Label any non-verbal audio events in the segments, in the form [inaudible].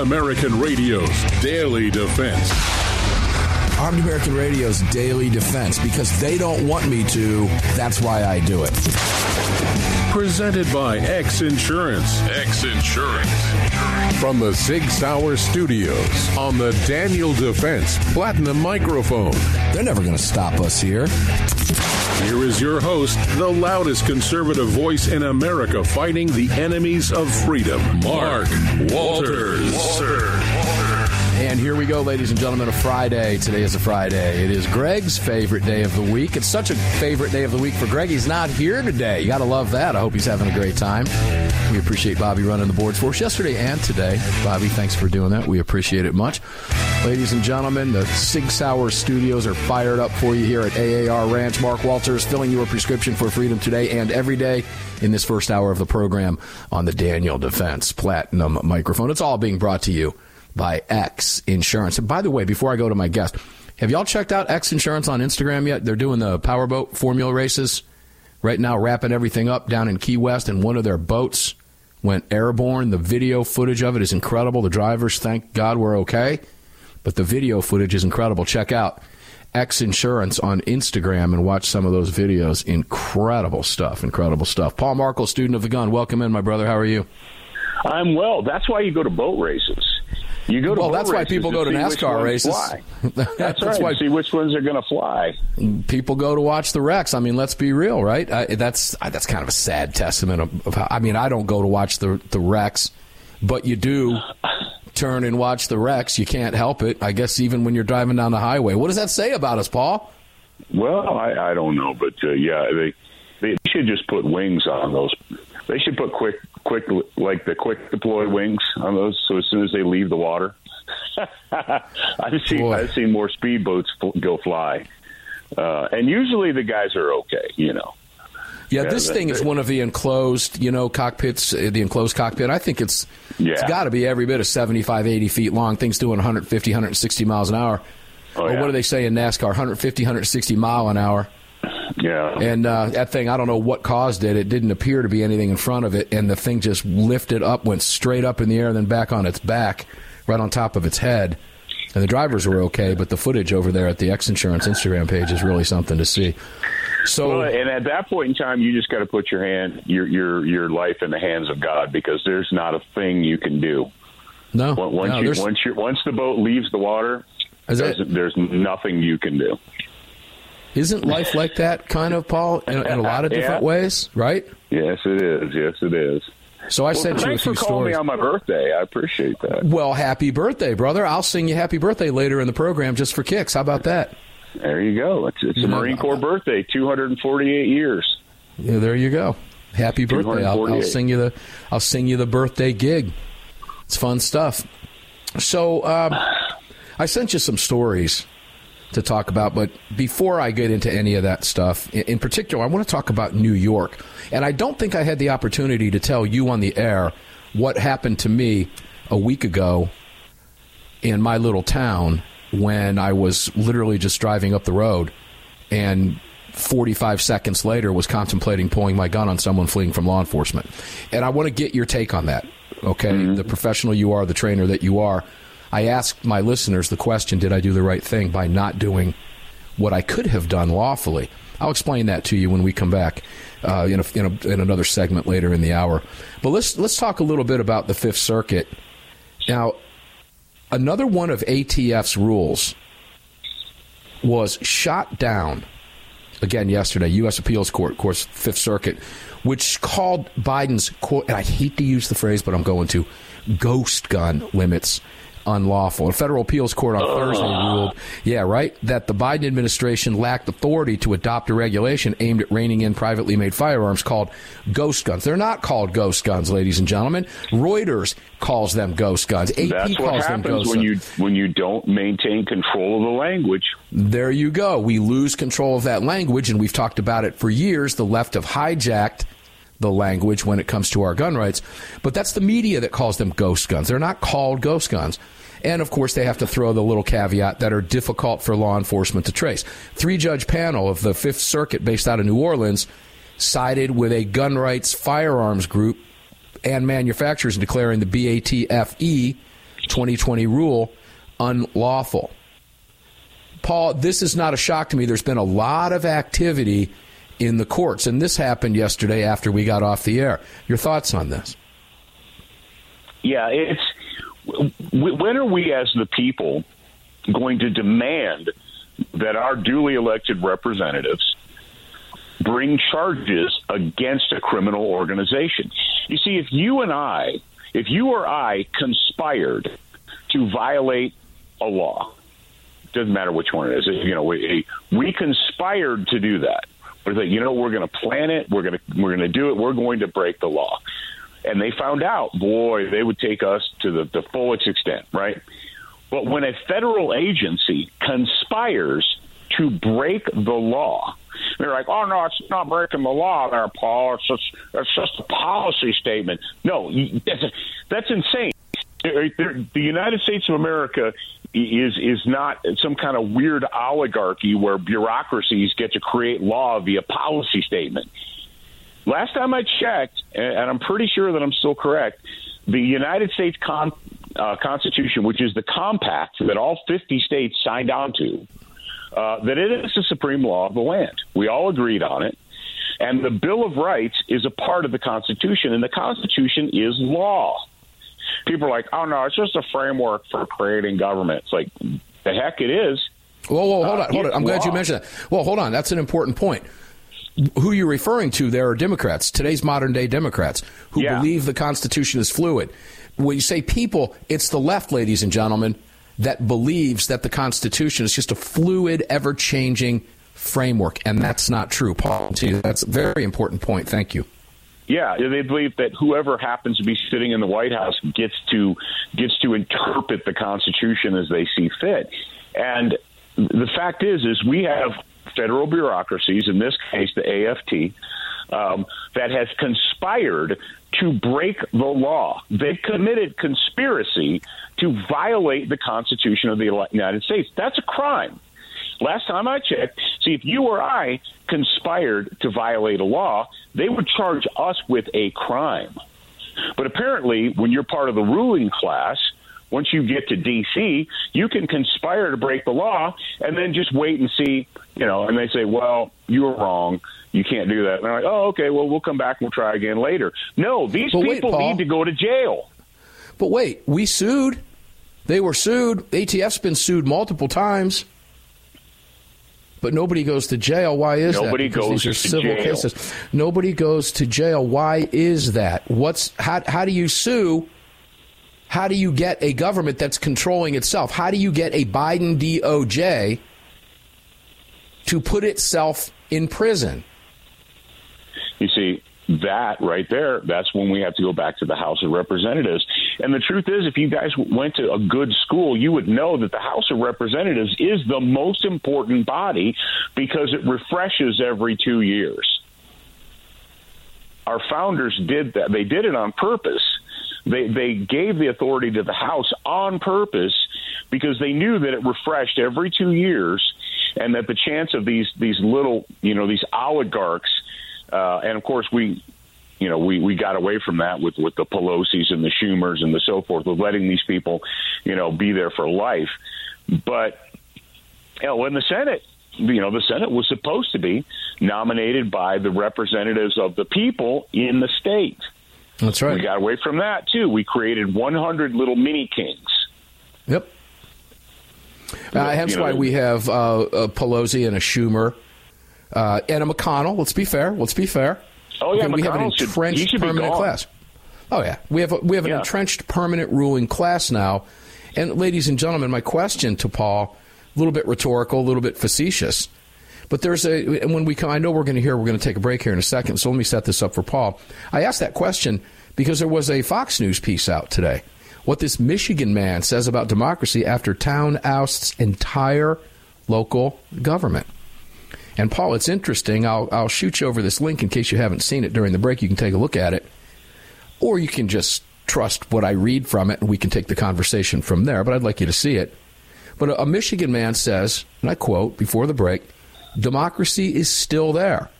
American Radio's Daily Defense. Armed American Radio's daily defense because they don't want me to. That's why I do it. Presented by X Insurance. X Insurance. From the Sig Sauer Studios on the Daniel Defense Platinum Microphone. They're never going to stop us here. Here is your host, the loudest conservative voice in America fighting the enemies of freedom, Mark Walters. And here we go, ladies and gentlemen, a Friday. Today is a Friday. It is Greg's favorite day of the week. It's such a favorite day of the week for Greg. He's not here today. You got to love that. I hope he's having a great time. We appreciate Bobby running the boards for us yesterday and today. Bobby, thanks for doing that. We appreciate it much. Ladies and gentlemen, the Sig Sauer studios are fired up for you here at AAR Ranch. Mark Walters filling your prescription for freedom today and every day in this first hour of the program on the Daniel Defense Platinum microphone. It's all being brought to you by X Insurance. And by the way, before I go to my guest, have y'all checked out X Insurance on Instagram yet? They're doing the powerboat formula races right now, wrapping everything up down in Key West, and one of their boats went airborne. The video footage of it is incredible. The drivers, thank God, were okay, but the video footage is incredible. Check out X Insurance on Instagram and watch some of those videos. Incredible stuff. Incredible stuff. Paul Markel, student of the gun. Welcome in, my brother. How are you? I'm well. That's why you go to boat races. You go to well, that's why people go to NASCAR races. [laughs] That's That's, right. why- See which ones are going to fly. people go to watch the wrecks. I mean, let's be real, right? I, that's I, that's kind of a sad testament of, of how. I mean, I don't go to watch the the wrecks, but you do turn and watch the wrecks. You can't help it. I guess even when you're driving down the highway. What does that say about us, Paul? Well, I, I don't know, but uh, yeah, they they should just put wings on those. They should put quick quick like the quick deploy wings on those, so as soon as they leave the water. [laughs] I've seen Boy. I've seen more speedboats go fly, uh, and usually the guys are okay. You know. Yeah, Yeah, this thing is one of the enclosed, you know, cockpits, uh, the enclosed cockpit. I think it's it's got to be every bit of 75, 80 feet long. Things doing 150, 160 miles an hour. Oh, or yeah. what do they say in NASCAR? 150, 160 mile an hour. Yeah. And uh, that thing, I don't know what caused it. It didn't appear to be anything in front of it, and the thing just lifted up, went straight up in the air, and then back on its back, right on top of its head. And the drivers were okay, but the footage over there at the X Insurance Instagram page is really something to see. So, Well, and at that point in time, you just got to put your hand, your your your life in the hands of God, because there's not a thing you can do. no, Once once no, you, once you once the boat leaves the water, there's, there's nothing you can do. Isn't life like that, kind of, Paul, in, in a lot of different Yeah. ways, right? Yes, it is. Yes, it is. So I Well, sent you a thanks few for calling stories. me on my birthday. I appreciate that. well, happy birthday, brother! I'll sing you happy birthday later in the program just for kicks. How about that? There you go. It's, it's a No, Marine Corps birthday, 248 years. Yeah, there you go. Happy birthday! I'll, I'll sing you the I'll sing you the birthday gig. It's fun stuff. So um, I sent you some stories to talk about, but before I get into any of that stuff, in, particular, I want to talk about New York. And I don't think I had the opportunity to tell you on the air what happened to me a week ago in my little town when I was literally just driving up the road and 45 seconds later was contemplating pulling my gun on someone fleeing from law enforcement. And I want to get your take on that. Okay, mm-hmm. the professional you are, the trainer that you are. I asked my listeners the question, did I do the right thing by not doing what I could have done lawfully? I'll explain that to you when we come back uh, in, a, in, a, in another segment later in the hour. But let's let's talk a little bit about the Fifth Circuit. Now, another one of ATF's rules was shot down again yesterday. U.S. Appeals Court, of course, Fifth Circuit, which called Biden's quote, and I hate to use the phrase, but I'm going to ghost gun limits unlawful. A federal appeals court on Thursday ah. ruled, yeah, right, that the Biden administration lacked authority to adopt a regulation aimed at reining in privately made firearms called ghost guns. They're not called ghost guns, ladies and gentlemen. Reuters calls them ghost guns. AP That's calls what them happens ghost when guns. you when you don't maintain control of the language. There you go. We lose control of that language, and we've talked about it for years. The left have hijacked the language when it comes to our gun rights. But that's the media that calls them ghost guns. They're not called ghost guns. And of course, they have to throw the little caveat that are difficult for law enforcement to trace. Three judge panel of the Fifth Circuit, based out of New Orleans, sided with a gun rights firearms group and manufacturers in declaring the BATFE 2020 rule unlawful. Paul, this is not a shock to me. There's been a lot of activity in the courts, and this happened yesterday after we got off the air. Your thoughts on this? Yeah, it's when are we as the people going to demand that our duly elected representatives bring charges against a criminal organization? You see, if you and I, if you or I conspired to violate a law, doesn't matter which one it is. You know, we, we conspired to do that. We're like, you know, we're going to plan it. We're going to we're going to do it. We're going to break the law. And they found out, boy, they would take us to the, the fullest extent, right? But when a federal agency conspires to break the law, they're like, "Oh no, it's not breaking the law, there, Paul. It's just it's just a policy statement." No, that's, that's insane. The United States of America is is not some kind of weird oligarchy where bureaucracies get to create law via policy statement. Last time I checked, and I'm pretty sure that I'm still correct, the United States Con- uh, Constitution, which is the compact that all 50 states signed on to, uh, that it is the supreme law of the land. We all agreed on it. And the Bill of Rights is a part of the Constitution, and the Constitution is law. People are like, oh, no, it's just a framework for creating government. It's like, the heck it is. Whoa, whoa, hold Uh, on, hold on. I'm glad you mentioned that. Well, hold on. That's an important point. Who you're referring to there are Democrats, today's modern day Democrats, who Yeah. believe the Constitution is fluid. When you say people, it's the left, ladies and gentlemen, that believes that the Constitution is just a fluid, ever changing framework. And that's not true, Paul. That's a very important point. Thank you. Yeah, they believe that whoever happens to be sitting in the White House gets to gets to interpret the Constitution as they see fit. And the fact is, is we have federal bureaucracies, in this case the AFT, um, that has conspired to break the law. They committed conspiracy to violate the Constitution of the United States. That's a crime. Last time I checked, see if you or I conspired to violate a law, they would charge us with a crime. But apparently, when you're part of the ruling class, once you get to D.C., you can conspire to break the law and then just wait and see, you know, and they say, well, you were wrong. You can't do that. And they're like, oh, okay, well, we'll come back and we'll try again later. No, these But people Paul. need to go to jail. But wait, we sued. They were sued. ATF's been sued multiple times. But nobody goes to jail. Why is Nobody that? Because goes these are to civil jail. cases. Nobody goes to jail. Why is that? What's how, how do you sue? How do you get a government that's controlling itself? How do you get a Biden DOJ to put itself in prison? You see, that right there, that's when we have to go back to the House of Representatives. And the truth is, if you guys went to a good school, you would know that the House of Representatives is the most important body because it refreshes every two years. Our founders did that. They did it on purpose. They, they gave the authority to the House on purpose because they knew that it refreshed every two years and that the chance of these, these little, you know, these oligarchs uh, and of course, we, you know, we, we got away from that with, with the Pelosi's and the Schumers and the so forth, with letting these people, you know, be there for life. But, you know, in the Senate, you know, the Senate was supposed to be nominated by the representatives of the people in the state. That's right. We got away from that, too. We created 100 little mini kings. Yep. Uh, hence You know, why we have uh, a Pelosi and a Schumer uh, and a McConnell. Let's be fair. Let's be fair. Oh, yeah, Okay, we have an should- entrenched should permanent class. Oh yeah, we have a, we have an Yeah. entrenched permanent ruling class now, And ladies and gentlemen, my question to Paul, a little bit rhetorical, a little bit facetious, but there's a and when we come, I know we're going to hear we're going to take a break here in a second. So let me set this up for Paul. I asked that question because there was a Fox News piece out today. What this Michigan man says about democracy after town ousts entire local government. And Paul, it's interesting. I'll, I'll shoot you over this link in case you haven't seen it during the break. You can take a look at it. Or you can just trust what I read from it and we can take the conversation from there. But I'd like you to see it. But a Michigan man says, and I quote before the break, democracy is still there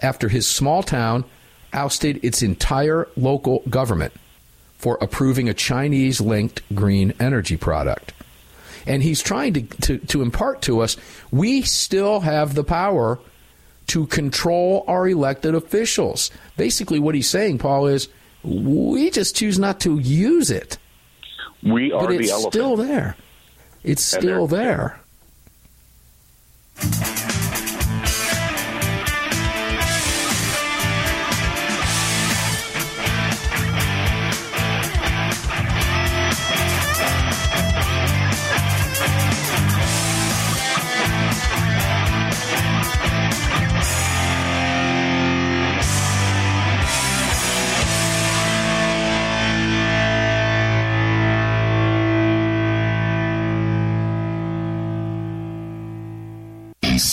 after his small town ousted its entire local government for approving a Chinese linked green energy product. And he's trying to, to, to impart to us we still have the power to control our elected officials. Basically, what he's saying, Paul, is we just choose not to use it. We are but it's the elephant. still there. It's still there.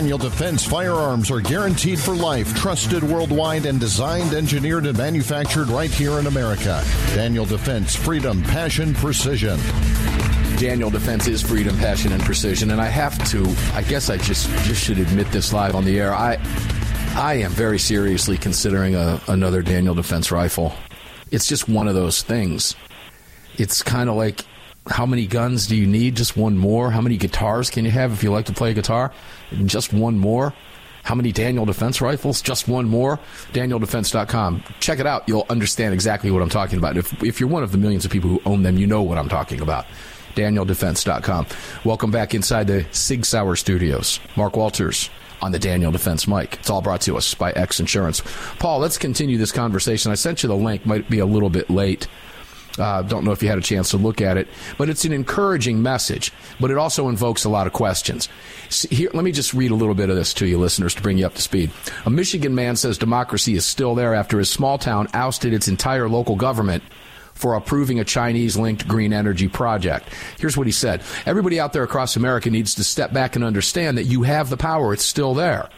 Daniel Defense firearms are guaranteed for life, trusted worldwide, and designed, engineered, and manufactured right here in America. Daniel Defense, freedom, passion, precision. Daniel Defense is freedom, passion, and precision. And I have to, I guess I just, just should admit this live on the air. I, I am very seriously considering a, another Daniel Defense rifle. It's just one of those things. It's kind of like how many guns do you need? Just one more? How many guitars can you have if you like to play guitar? Just one more? How many Daniel Defense rifles? Just one more? DanielDefense.com. Check it out. You'll understand exactly what I'm talking about. If, if you're one of the millions of people who own them, you know what I'm talking about. DanielDefense.com. Welcome back inside the Sig Sauer studios. Mark Walters on the Daniel Defense mic. It's all brought to us by X Insurance. Paul, let's continue this conversation. I sent you the link, might be a little bit late. Uh, don't know if you had a chance to look at it, but it's an encouraging message, but it also invokes a lot of questions. Here, let me just read a little bit of this to you, listeners, to bring you up to speed. A Michigan man says democracy is still there after his small town ousted its entire local government for approving a Chinese linked green energy project. Here's what he said Everybody out there across America needs to step back and understand that you have the power, it's still there.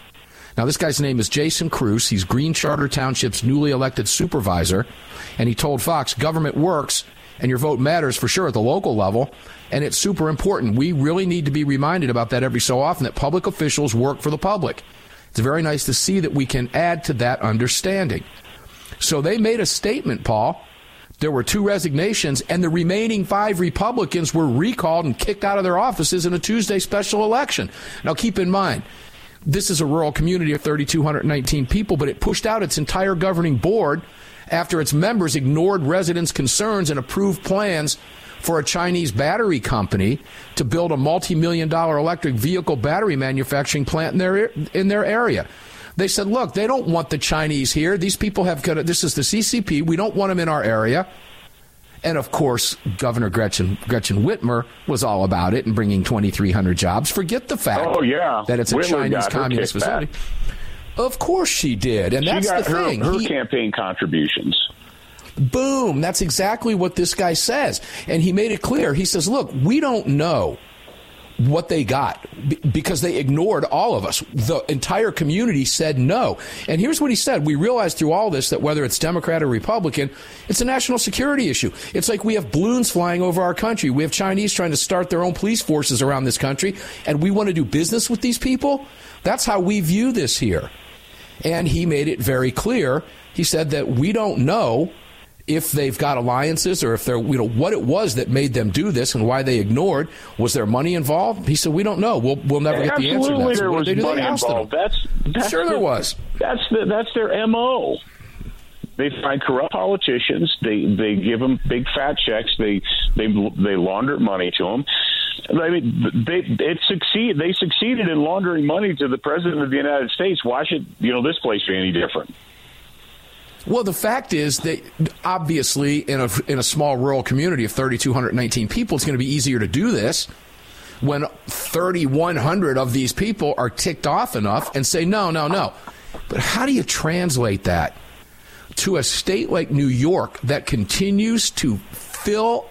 Now, this guy's name is Jason Kruz. He's Green Charter Township's newly elected supervisor. And he told Fox, government works and your vote matters for sure at the local level. And it's super important. We really need to be reminded about that every so often that public officials work for the public. It's very nice to see that we can add to that understanding. So they made a statement, Paul. There were two resignations, and the remaining five Republicans were recalled and kicked out of their offices in a Tuesday special election. Now, keep in mind, this is a rural community of 3,219 people, but it pushed out its entire governing board after its members ignored residents' concerns and approved plans for a Chinese battery company to build a multi-million dollar electric vehicle battery manufacturing plant in their in their area. They said, "Look, they don't want the Chinese here. These people have this is the CCP. We don't want them in our area." And of course, Governor Gretchen Gretchen Whitmer was all about it and bringing 2,300 jobs. Forget the fact oh, yeah. that it's a Whitmer Chinese communist facility. Of course she did, and she that's got the her, thing. Her He- campaign contributions. Boom. That's exactly what this guy says. And he made it clear. He says, look, we don't know what they got because they ignored all of us. The entire community said no. And here's what he said. We realize through all this that whether it's Democrat or Republican, it's a national security issue. It's like we have balloons flying over our country. We have Chinese trying to start their own police forces around this country, and we want to do business with these people. That's how we view this here. And he made it very clear. He said that we don't know if they've got alliances or if they're, you know, what it was that made them do this and why they ignored. Was there money involved? He said, we don't know. We'll, we'll never get the answer to Absolutely, that. So there was do? Money involved. That's, that's Sure there was. That's the, that's their mo. They find corrupt politicians. They they give them big fat checks. They they they launder money to them. I mean, they it succeed. They succeeded in laundering money to the president of the United States. Why should you know this place be any different? Well, the fact is that obviously in a in a small rural community of 3,219 people, it's going to be easier to do this when 3,100 of these people are ticked off enough and say no, no, no. But how do you translate that to a state like New York that continues to fill?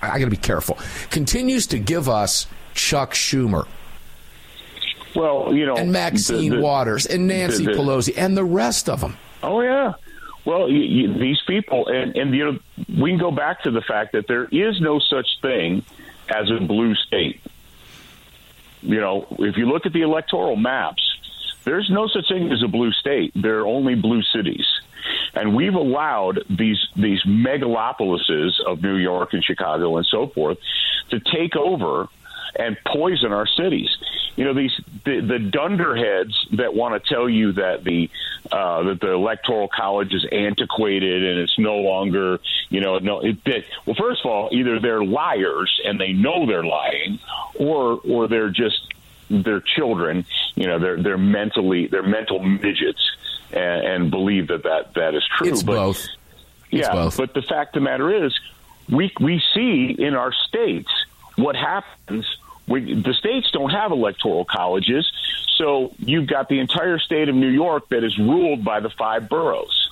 I got to be careful. Continues to give us Chuck Schumer Well, you know, and Maxine the, the, Waters and Nancy the, Pelosi and the rest of them. Oh yeah. Well, you, you, these people, and, and you know, we can go back to the fact that there is no such thing as a blue state. You know, if you look at the electoral maps, there's no such thing as a blue state. There are only blue cities. And we've allowed these these megalopolises of New York and Chicago and so forth to take over and poison our cities. You know these the, the dunderheads that want to tell you that the uh, that the electoral college is antiquated and it's no longer you know no it, it, well first of all either they're liars and they know they're lying or or they're just they're children you know they're they're mentally they're mental midgets and, and believe that, that that is true it's but, both it's yeah both. but the fact of the matter is we we see in our states what happens we, the states don't have electoral colleges, so you've got the entire state of New York that is ruled by the five boroughs,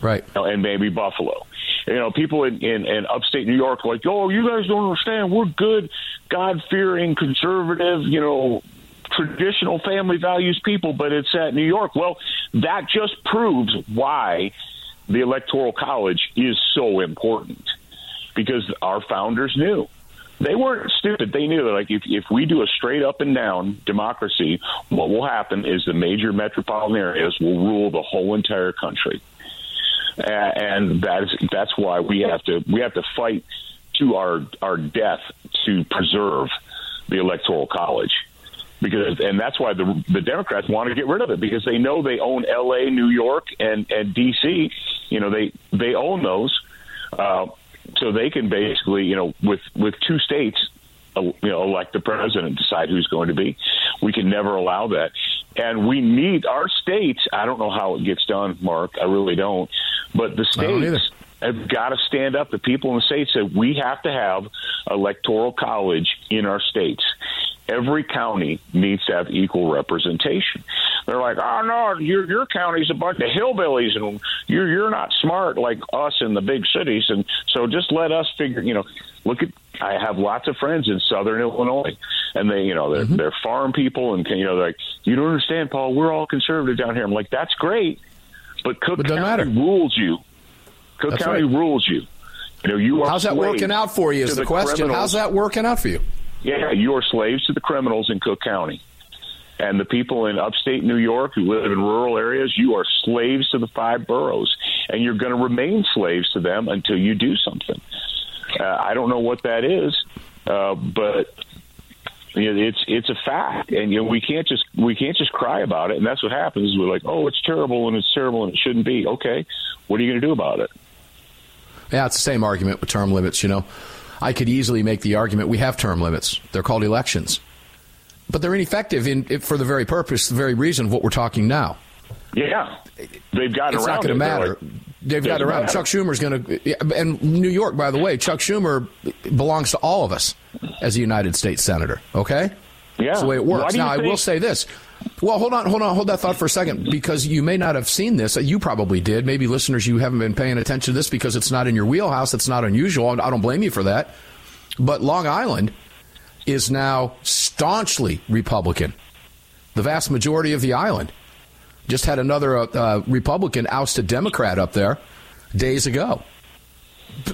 right? And maybe Buffalo. You know, people in, in, in upstate New York are like, "Oh, you guys don't understand. We're good, God fearing, conservative, you know, traditional family values people, but it's at New York." Well, that just proves why the electoral college is so important because our founders knew they weren't stupid. They knew that, like, if, if we do a straight up and down democracy, what will happen is the major metropolitan areas will rule the whole entire country. And that is that's why we have to we have to fight to our our death to preserve the electoral college because and that's why the the Democrats want to get rid of it because they know they own L.A., New York, and and D.C. You know they they own those. Uh, so they can basically, you know, with with two states, uh, you know, elect the president, decide who's going to be. We can never allow that, and we need our states. I don't know how it gets done, Mark. I really don't. But the states have got to stand up. The people in the states said we have to have electoral college in our states every county needs to have equal representation. They're like, oh no, your your county's a bunch of hillbillies, and you're you're not smart like us in the big cities, and so just let us figure. You know, look at. I have lots of friends in Southern Illinois, and they, you know, they're, mm-hmm. they're farm people, and can, you know, they're like, you don't understand, Paul. We're all conservative down here. I'm like, that's great, but Cook but County matter. rules you. Cook that's County right. rules you. You know, you are How's that working out for you? Is the, the question. Criminals. How's that working out for you? Yeah, you are slaves to the criminals in Cook County. And the people in upstate New York who live in rural areas, you are slaves to the five boroughs. And you're going to remain slaves to them until you do something. Uh, I don't know what that is, uh, but it's it's a fact, and you know we can't just we can't just cry about it, and that's what happens. We're like, oh, it's terrible, and it's terrible, and it shouldn't be. Okay, what are you going to do about it? Yeah, it's the same argument with term limits. You know, I could easily make the argument we have term limits. They're called elections. But they're ineffective in, for the very purpose, the very reason of what we're talking now. Yeah. They've got it's around It's not going to matter. Like, They've got around. Matter. Chuck Schumer's going to, and New York, by the way, Chuck Schumer belongs to all of us as a United States senator. Okay, yeah, that's the way it works. Now, think- I will say this: well, hold on, hold on, hold that thought for a second, because you may not have seen this. You probably did. Maybe listeners, you haven't been paying attention to this because it's not in your wheelhouse. It's not unusual. I don't blame you for that. But Long Island is now staunchly Republican. The vast majority of the island just had another uh, uh Republican oust a Democrat up there days ago.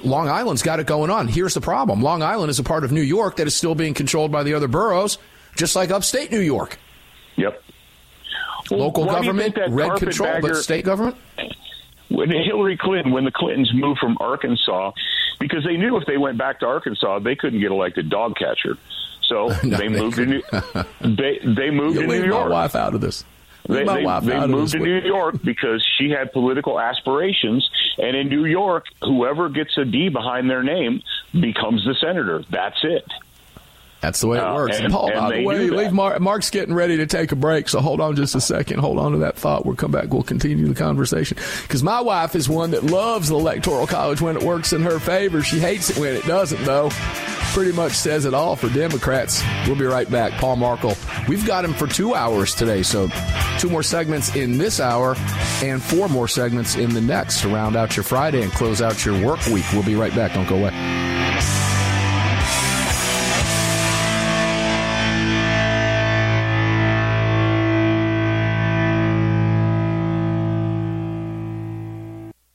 Long Island's got it going on. Here's the problem Long Island is a part of New York that is still being controlled by the other boroughs, just like upstate New York. Yep. Local government, red control, but state government? When Hillary Clinton, when the Clintons moved from Arkansas, because they knew if they went back to Arkansas, they couldn't get elected dog catcher. So [laughs] no, they, moved to New, they they moved to New York. My wife out of this. They, they, they moved to New York because she had political aspirations, and in New York, whoever gets a D behind their name becomes the senator. That's it. That's the way it uh, works. And, Paul, and by the way, leave Mark, Mark's getting ready to take a break, so hold on just a second. Hold on to that thought. We'll come back. We'll continue the conversation. Because my wife is one that loves the Electoral College when it works in her favor. She hates it when it doesn't, though. Pretty much says it all for Democrats. We'll be right back. Paul Markel, We've got him for two hours today, so two more segments in this hour and four more segments in the next to round out your Friday and close out your work week. We'll be right back. Don't go away.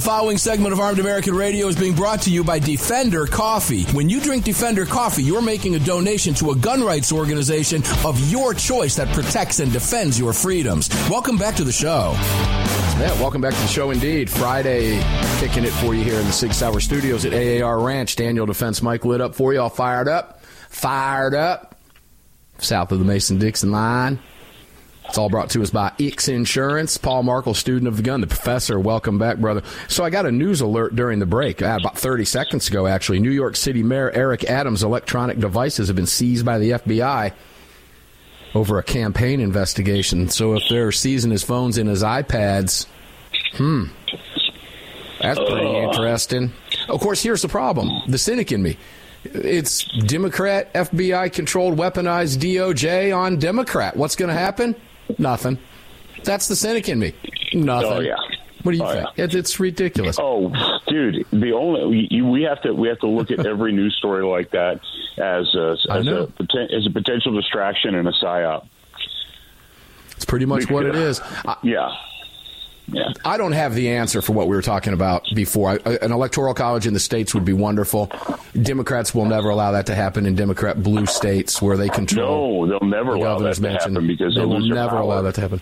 The following segment of Armed American Radio is being brought to you by Defender Coffee. When you drink Defender Coffee, you're making a donation to a gun rights organization of your choice that protects and defends your freedoms. Welcome back to the show. Yeah, welcome back to the show indeed. Friday, kicking it for you here in the Sig Sauer Studios at AAR Ranch. Daniel Defense Mike lit up for you, all fired up. Fired up. South of the Mason Dixon line. It's all brought to us by X Insurance. Paul Markel, student of the gun, the professor. Welcome back, brother. So I got a news alert during the break, uh, about 30 seconds ago, actually. New York City Mayor Eric Adams' electronic devices have been seized by the FBI over a campaign investigation. So if they're seizing his phones and his iPads, hmm, that's pretty interesting. Of course, here's the problem the cynic in me. It's Democrat, FBI controlled, weaponized DOJ on Democrat. What's going to happen? Nothing. That's the cynic in me. Nothing. Oh yeah. What do you Oh, think? yeah. It, it's ridiculous. Oh, dude, the only you, we have to we have to look at every [laughs] news story like that as a, as a as a potential distraction and a psyop. It's pretty much what it is. I, Yeah, yeah. I don't have the answer for what we were talking about before. I, an electoral college in the states would be wonderful. Democrats will never allow that to happen in Democrat blue states where they control. No, they'll never the allow that to mansion. happen because they will never allow that to happen.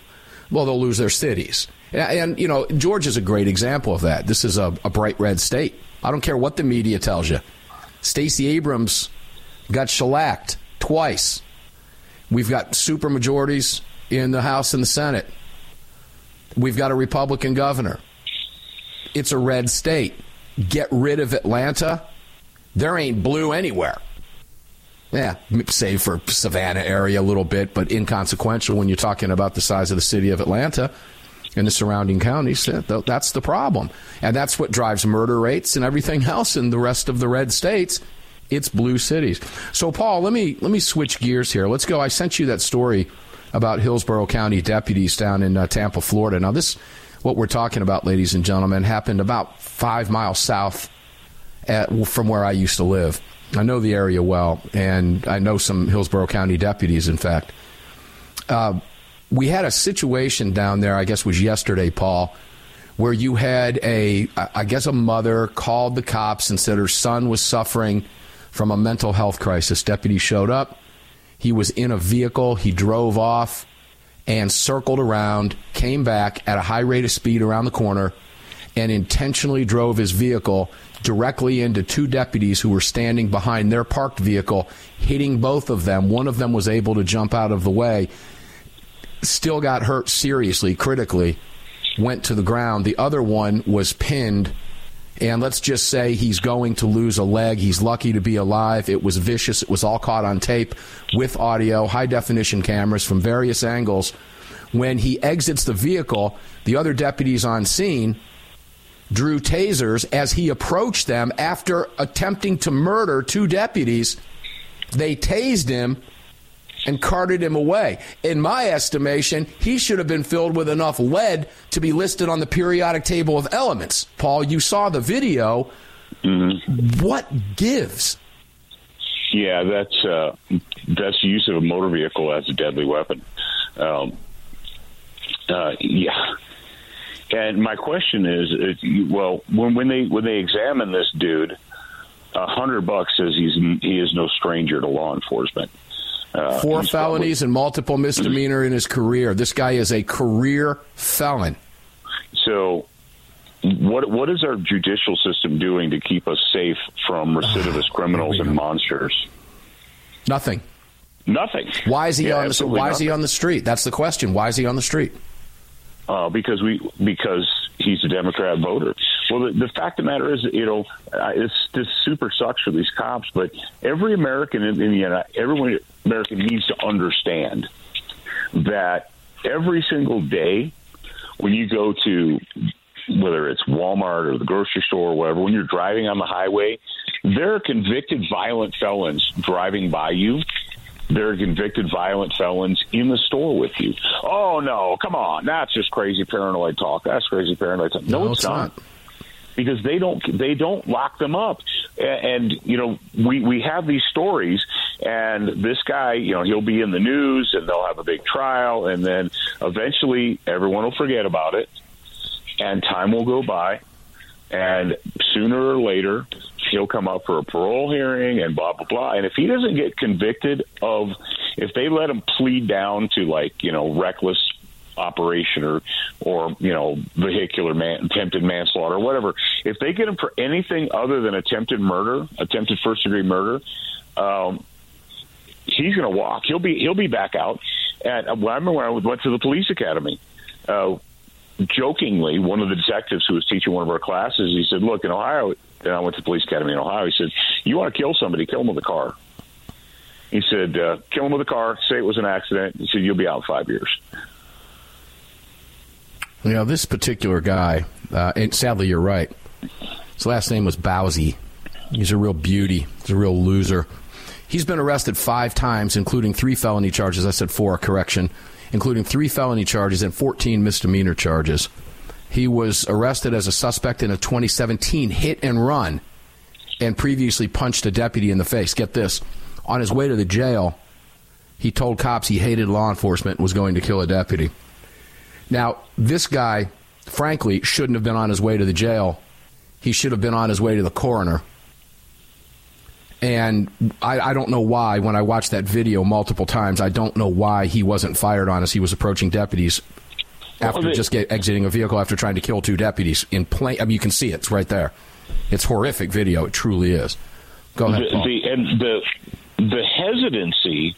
Well, they'll lose their cities. And, and, you know, Georgia's a great example of that. This is a, a bright red state. I don't care what the media tells you. Stacey Abrams got shellacked twice. We've got super majorities in the House and the Senate. We've got a Republican governor. It's a red state. Get rid of Atlanta. There ain't blue anywhere. Yeah, save for Savannah area a little bit, but inconsequential when you're talking about the size of the city of Atlanta and the surrounding counties. That- that- That's the problem. And that's what drives murder rates and everything else in the rest of the red states. It's blue cities. So Paul, let me let me switch gears here. Let's go. I sent you that story about Hillsborough County deputies down in uh, Tampa, Florida. Now this what we're talking about, ladies and gentlemen, happened about 5 miles south at, from where I used to live. I know the area well, and I know some Hillsborough County deputies, in fact. Uh, we had a situation down there, I guess was yesterday, Paul, where you had a, I guess a mother called the cops and said her son was suffering from a mental health crisis. Deputy showed up. He was in a vehicle. He drove off and circled around, came back at a high rate of speed around the corner, and intentionally drove his vehicle directly into two deputies who were standing behind their parked vehicle, hitting both of them. One of them was able to jump out of the way, still got hurt seriously, critically, went to the ground. The other one was pinned. And let's just say he's going to lose a leg. He's lucky to be alive. It was vicious. It was all caught on tape with audio, high definition cameras from various angles. When he exits the vehicle, the other deputies on scene drew tasers as he approached them after attempting to murder two deputies. They tased him and carted him away. In my estimation, he should have been filled with enough lead to be listed on the periodic table of elements. Paul, you saw the video. What gives? Yeah, that's uh, that's the use of a motor vehicle as a deadly weapon. Um, uh, yeah, and my question is, is well, when when they when they examine this dude, a hundred bucks says he's he is no stranger to law enforcement. Uh, Four felonies and multiple misdemeanor in his career. This guy is a career felon. So, what what is our judicial system doing to keep us safe from recidivist criminals and monsters? Nothing. Nothing. Why is he Yeah, on the Why is he on the street? That's the question. Why is he on the street? uh, because we because he's a Democrat voter. Well, the, the fact of the matter is, you know, uh, it's this super sucks for these cops, but every American in, in the United, everyone American needs to understand that every single day when you go to whether it's Walmart or the grocery store or whatever, when you're driving on the highway, there are convicted violent felons driving by you. There are convicted violent felons in the store with you. Oh no, come on, that's just crazy paranoid talk. That's crazy paranoid talk. No, No, it's, it's not. not. Because they don't they don't lock them up, A- and you know we we have these stories, and this guy you know he'll be in the news, and they'll have a big trial, and then eventually everyone will forget about it, and time will go by, and sooner or later he'll come up for a parole hearing and blah blah blah. And if he doesn't get convicted of if they let him plead down to like you know reckless operation or or you know vehicular man, attempted manslaughter or whatever if they get him for anything other than attempted murder attempted first degree murder um he's going to walk he'll be he'll be back out and I remember when I went to the police academy uh jokingly, one of the detectives who was teaching one of our classes, he said, "Look, in Ohio." And I went to the police academy in Ohio. He said, "You want to kill somebody? Kill them with a car." He said, uh, "Kill them with a car. Say it was an accident." He said, "You'll be out five years." You know, this particular guy, uh, and sadly, you're right. His last name was Bowsy. He's a real beauty. He's a real loser. He's been arrested five times, including three felony charges. I said four, correction, including three felony charges and 14 misdemeanor charges. He was arrested as a suspect in a 2017 hit and run and previously punched a deputy in the face. Get this. On his way to the jail, he told cops he hated law enforcement and was going to kill a deputy. Now, this guy, frankly, shouldn't have been on his way to the jail. He should have been on his way to the coroner. And I, I, don't know why, when I watched that video multiple times, I don't know why he wasn't fired on as he was approaching deputies after well, just get, exiting a vehicle after trying to kill two deputies in plain. I mean, you can see it. It's right there. It's horrific video. It truly is. Go ahead. The, the, and the the hesitancy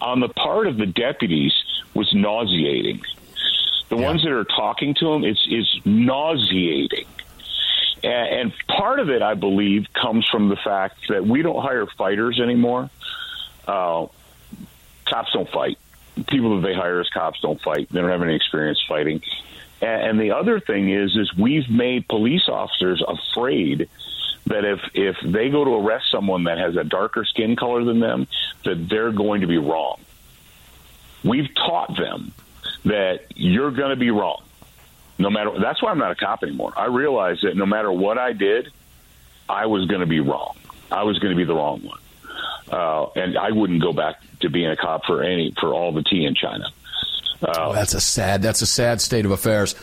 on the part of the deputies was nauseating. The yeah. ones that are talking to him, it's is nauseating. And, and part of it, I believe, comes from the fact that we don't hire fighters anymore. Uh, cops don't fight. People that they hire as cops don't fight. They don't have any experience fighting. And, and the other thing is, is we've made police officers afraid that if if they go to arrest someone that has a darker skin color than them, that they're going to be wrong. We've taught them that you're going to be wrong. No matter that's why I'm not a cop anymore. I realized that no matter what I did, I was going to be wrong. I was going to be the wrong one, uh, and I wouldn't go back to being a cop for any for all the tea in China. Uh, oh, that's a sad. That's a sad state of affairs.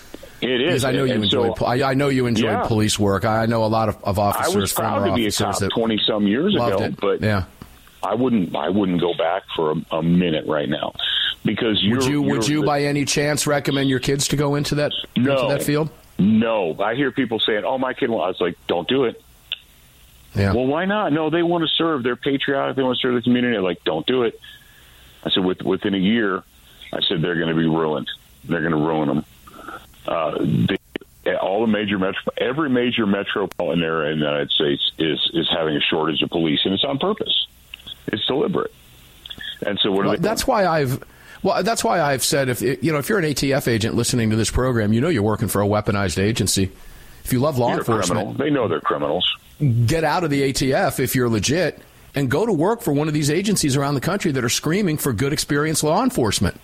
It is. Because I know you enjoyed. So, I, I, know you enjoyed yeah. police work. I know a lot of, of officers. I was proud to be a cop twenty some years ago, it. but yeah. I wouldn't. I wouldn't go back for a, a minute right now because would you would you by any chance recommend your kids to go into that no, into that field? No, I hear people saying, "Oh, my kid." I was like, "Don't do it." Yeah. Well, why not? No, they want to serve. They're patriotic. They want to serve the community. They're like, don't do it. I said, with, within a year, I said they're going to be ruined. They're going to ruin them. Uh, they, all the major metro, every major metropolitan area in the United States is is having a shortage of police, and it's on purpose. It's deliberate. And so, what well, that's why I've well, that's why I've said if you know if you're an ATF agent listening to this program, you know you're working for a weaponized agency. If you love law you're enforcement, they know they're criminals. Get out of the ATF if you're legit, and go to work for one of these agencies around the country that are screaming for good, experienced law enforcement.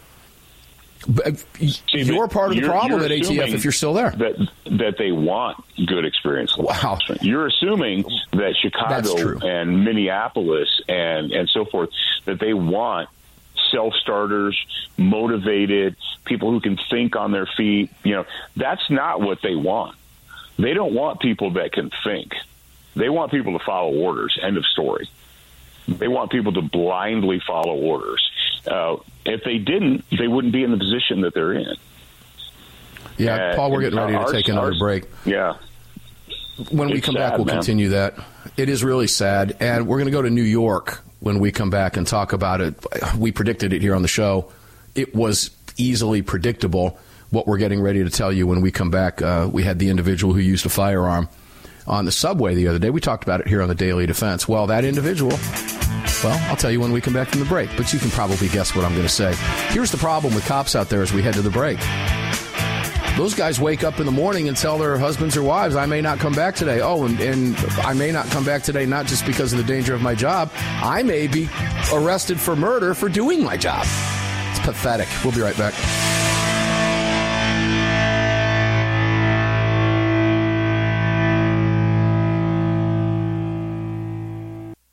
See, you're part of the problem at ATF if you're still there. That that they want good experience. Wow. You're assuming that Chicago and Minneapolis and and so forth that they want self starters, motivated people who can think on their feet. You know, that's not what they want. They don't want people that can think. They want people to follow orders. End of story. They want people to blindly follow orders. Uh, if they didn't, they wouldn't be in the position that they're in. Yeah, Paul, we're getting ready to take another break. Yeah. When we come sad, back, we'll man. continue that. It is really sad. And we're going to go to New York when we come back and talk about it. We predicted it here on the show. It was easily predictable what we're getting ready to tell you when we come back. Uh, we had the individual who used a firearm on the subway the other day. We talked about it here on the Daily Defense. Well, that individual well, I'll tell you when we come back from the break, but you can probably guess what I'm going to say. Here's the problem with cops out there as we head to the break. Those guys wake up in the morning and tell their husbands or wives, I may not come back today. Oh, and, and I may not come back today not just because of the danger of my job. I may be arrested for murder for doing my job. It's pathetic. We'll be right back.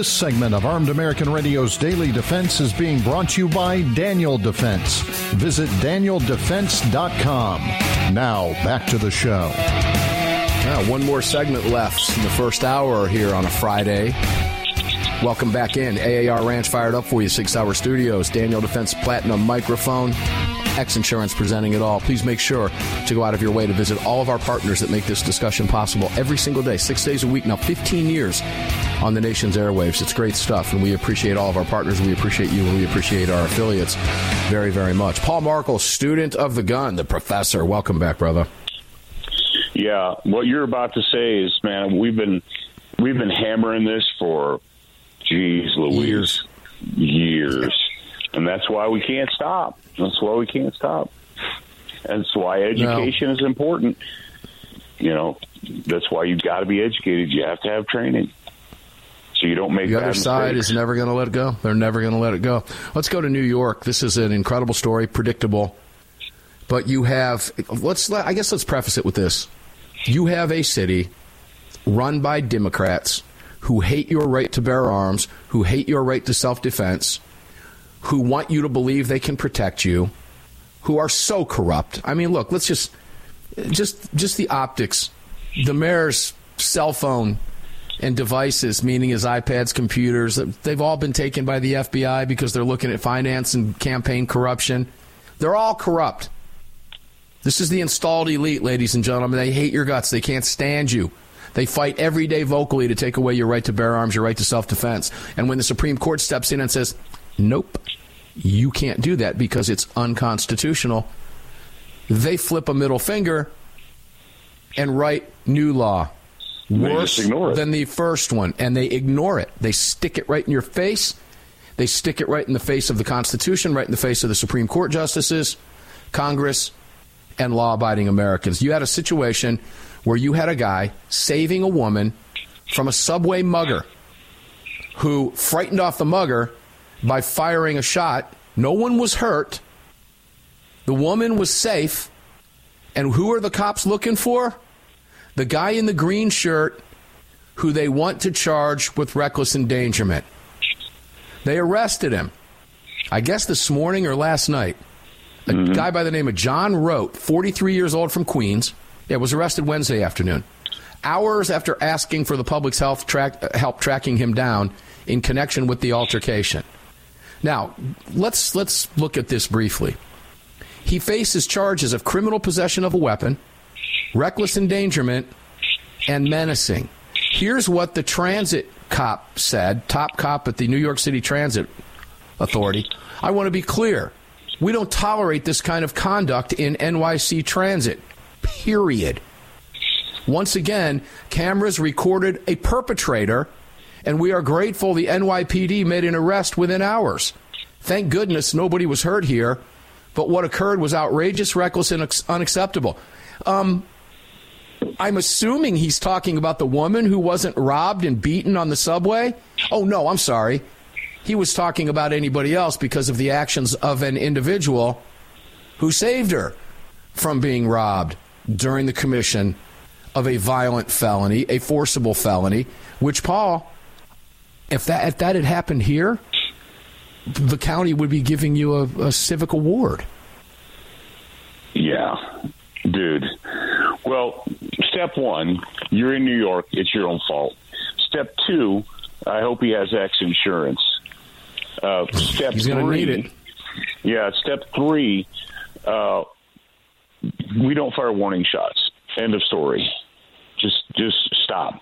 This segment of Armed American Radio's Daily Defense is being brought to you by Daniel Defense. Visit danieldefense.com. Now, back to the show. Yeah, one more segment left in the first hour here on a Friday. Welcome back in. AAR Ranch fired up for you, Sig Sauer Studios. Daniel Defense Platinum microphone. X Insurance presenting it all. Please make sure to go out of your way to visit all of our partners that make this discussion possible every single day, six days a week now, 15 years on the nation's airwaves. It's great stuff, and we appreciate all of our partners. We appreciate you, and we appreciate our affiliates very, very much. Paul Markel, student of the gun, the professor. Welcome back, brother. Yeah, what you're about to say is, man, we've been we've been hammering this for, geez, Louise, years, years, and that's why we can't stop. That's why we can't stop. That's why education no. is important. You know, that's why you've got to be educated. You have to have training so you don't make the other side mistakes. is never going to let it go. They're never going to let it go. Let's go to New York. This is an incredible story, predictable, but you have. Let's. I guess let's preface it with this: you have a city run by Democrats who hate your right to bear arms, who hate your right to self defense, who want you to believe they can protect you, who are so corrupt. I mean, look, let's just just just the optics. The mayor's cell phone and devices, meaning his iPads, computers, they've all been taken by the FBI because they're looking at finance and campaign corruption. They're all corrupt. This is the installed elite, ladies and gentlemen. They hate your guts. They can't stand you. They fight every day vocally to take away your right to bear arms, your right to self defense. And when the Supreme Court steps in and says, nope, you can't do that because it's unconstitutional, they flip a middle finger and write new law. Worse than the first one. And they ignore it. They stick it right in your face. They stick it right in the face of the Constitution, right in the face of the Supreme Court justices, Congress, and law abiding Americans. You had a situation where you had a guy saving a woman from a subway mugger who frightened off the mugger by firing a shot. No one was hurt. The woman was safe. And who are the cops looking for? The guy in the green shirt who they want to charge with reckless endangerment. They arrested him, I guess this morning or last night. A mm-hmm. guy by the name of John Rote, 43 years old from Queens, yeah, was arrested Wednesday afternoon. Hours after asking for the public's health track, help tracking him down in connection with the altercation. Now, let's let's look at this briefly. He faces charges of criminal possession of a weapon, reckless endangerment, and menacing. Here's what the transit cop said, top cop at the New York City Transit Authority. I want to be clear. We don't tolerate this kind of conduct in NYC Transit. Period. Once again, cameras recorded a perpetrator, and we are grateful the NYPD made an arrest within hours. Thank goodness nobody was hurt here, but what occurred was outrageous, reckless, and unacceptable. Um, I'm assuming he's talking about the woman who wasn't robbed and beaten on the subway. Oh, no, I'm sorry. He was talking about anybody else because of the actions of an individual who saved her from being robbed during the commission of a violent felony, a forcible felony, which, Paul, if that, if that had happened here, the county would be giving you a, a civic award. Yeah, dude. Well, step one, you're in New York. It's your own fault. Step two, I hope he has X insurance. Uh, step He's three, need it. Yeah, step three, uh, we don't fire warning shots. End of story. Just just stop.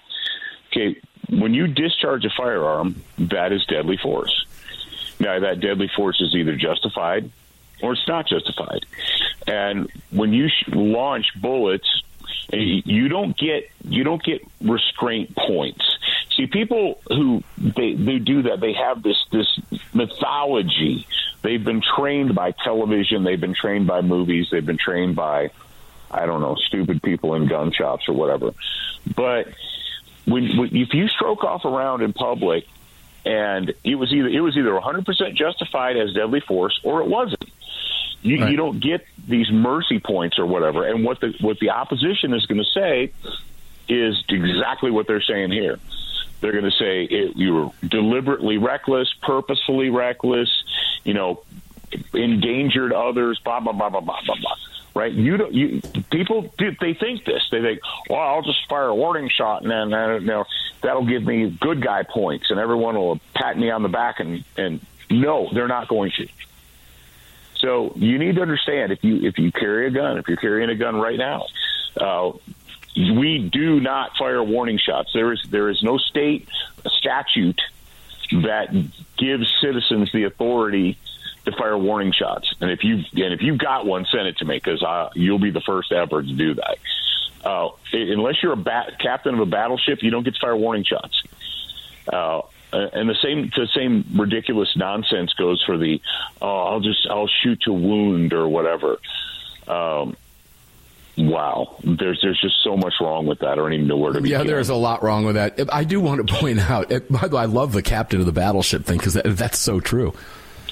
Okay, when you discharge a firearm, that is deadly force. Now that deadly force is either justified or it's not justified. And when you launch bullets, eh, you don't get you don't get restraint points. See, people who they they do that, they have this this mythology. They've been trained by television, they've been trained by movies, they've been trained by I don't know, stupid people in gun shops or whatever. But when, when if you stroke off around in public and it was either it was either 100% justified as deadly force or it wasn't. You, right. you don't get these mercy points or whatever. And what the what the opposition is going to say is exactly what they're saying here. They're going to say it, you were deliberately reckless, purposefully reckless, you know, endangered others, blah blah blah blah blah blah blah. Right? You don't. You people they think this. They think, well, I'll just fire a warning shot, and then uh, you know that'll give me good guy points, and everyone will pat me on the back. And and no, they're not going to. So you need to understand if you if you carry a gun, if you're carrying a gun right now, uh, we do not fire warning shots. There is there is no state statute that gives citizens the authority to fire warning shots. And if you and if you've got one, send it to me because you'll be the first ever to do that. Uh, unless you're a bat, captain of a battleship, you don't get to fire warning shots. Uh, and the same the same ridiculous nonsense goes for the oh I'll just I'll shoot to wound or whatever. Um, wow, there's there's just so much wrong with that. I don't even know where to begin. Yeah, there's a lot wrong with that. I do want to point out. By the way, I love the captain of the battleship thing because that, that's so true.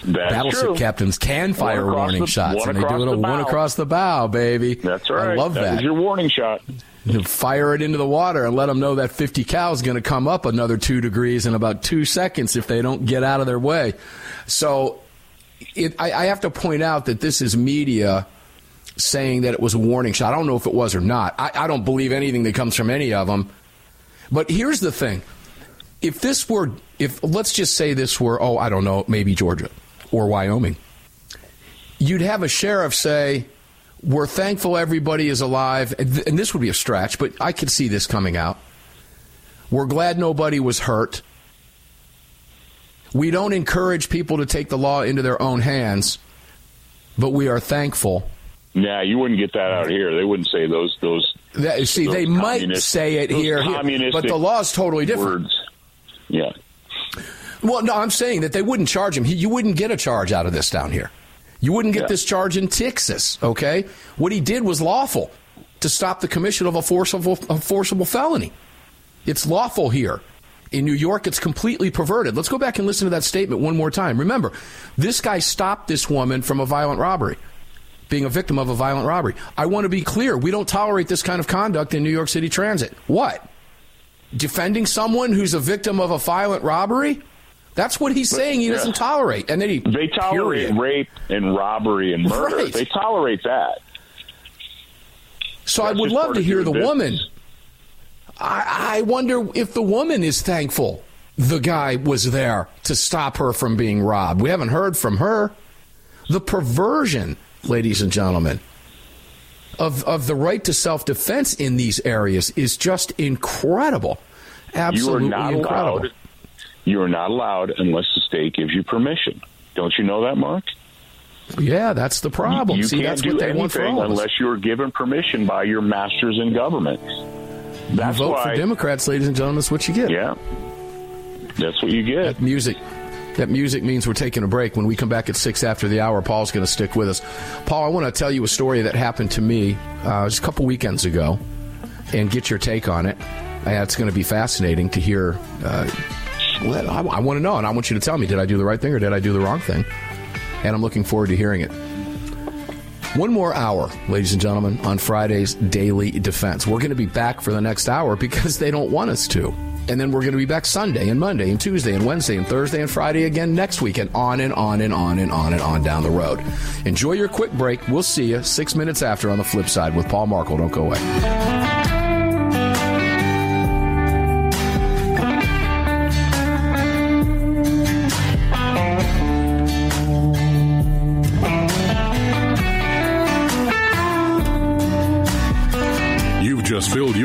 That's Battleship true. captains can fire warning the, shots, and they do it a one across the bow, baby. That's right. I love that. That is your warning shot. You fire it into the water and let them know that 50 cal is going to come up another two degrees in about two seconds if they don't get out of their way. So it, I, I have to point out that this is media saying that it was a warning shot. I don't know if it was or not. I, I don't believe anything that comes from any of them. But here's the thing: if this were, if let's just say this were, oh, I don't know, maybe Georgia or Wyoming, you'd have a sheriff say, "We're thankful everybody is alive," and this would be a stretch, but I could see this coming out. We're glad nobody was hurt. We don't encourage people to take the law into their own hands, but we are thankful. Nah, you wouldn't get that out here. They wouldn't say those those. That, see, those they might say it here, here, but the law is totally different. Words. Yeah. Well, no, I'm saying that they wouldn't charge him. He, you wouldn't get a charge out of this down here. You wouldn't get yeah. this charge in Texas. Okay, what he did was lawful to stop the commission of a forcible, a forcible felony. It's lawful here. In New York, it's completely perverted. Let's go back and listen to that statement one more time. Remember, this guy stopped this woman from a violent robbery, being a victim of a violent robbery. I want to be clear. We don't tolerate this kind of conduct in New York City Transit. What? Defending someone who's a victim of a violent robbery? That's what he's saying he doesn't tolerate. And then he They tolerate period. rape and robbery and murder. Right. They tolerate that. So That's I would love to hear the business. woman I, I wonder if the woman is thankful the guy was there to stop her from being robbed. We haven't heard from her. The perversion, ladies and gentlemen, of, of the right to self defense in these areas is just incredible. Absolutely you are not incredible. Allowed, you are not allowed unless the state gives you permission. Don't you know that, Mark? Yeah, that's the problem. You, you See, can't that's do what they anything want for all unless you're given permission by your masters in government. That's you vote why, for Democrats, ladies and gentlemen. That's what you get. Yeah, that's what you get. That music. That music means we're taking a break. When we come back at six after the hour, Paul's going to stick with us. Paul, I want to tell you a story that happened to me uh, just a couple weekends ago, and get your take on it. Uh, it's going to be fascinating to hear. Uh, I, I want to know, and I want you to tell me: did I do the right thing or did I do the wrong thing? And I'm looking forward to hearing it. One more hour, ladies and gentlemen, on Friday's Daily Defense. We're going to be back for the next hour because they don't want us to. And then we're going to be back Sunday and Monday and Tuesday and Wednesday and Thursday and Friday again next week and on and on and on and on and on down the road. Enjoy your quick break. We'll see you six minutes after on the flip side with Paul Markel. Don't go away.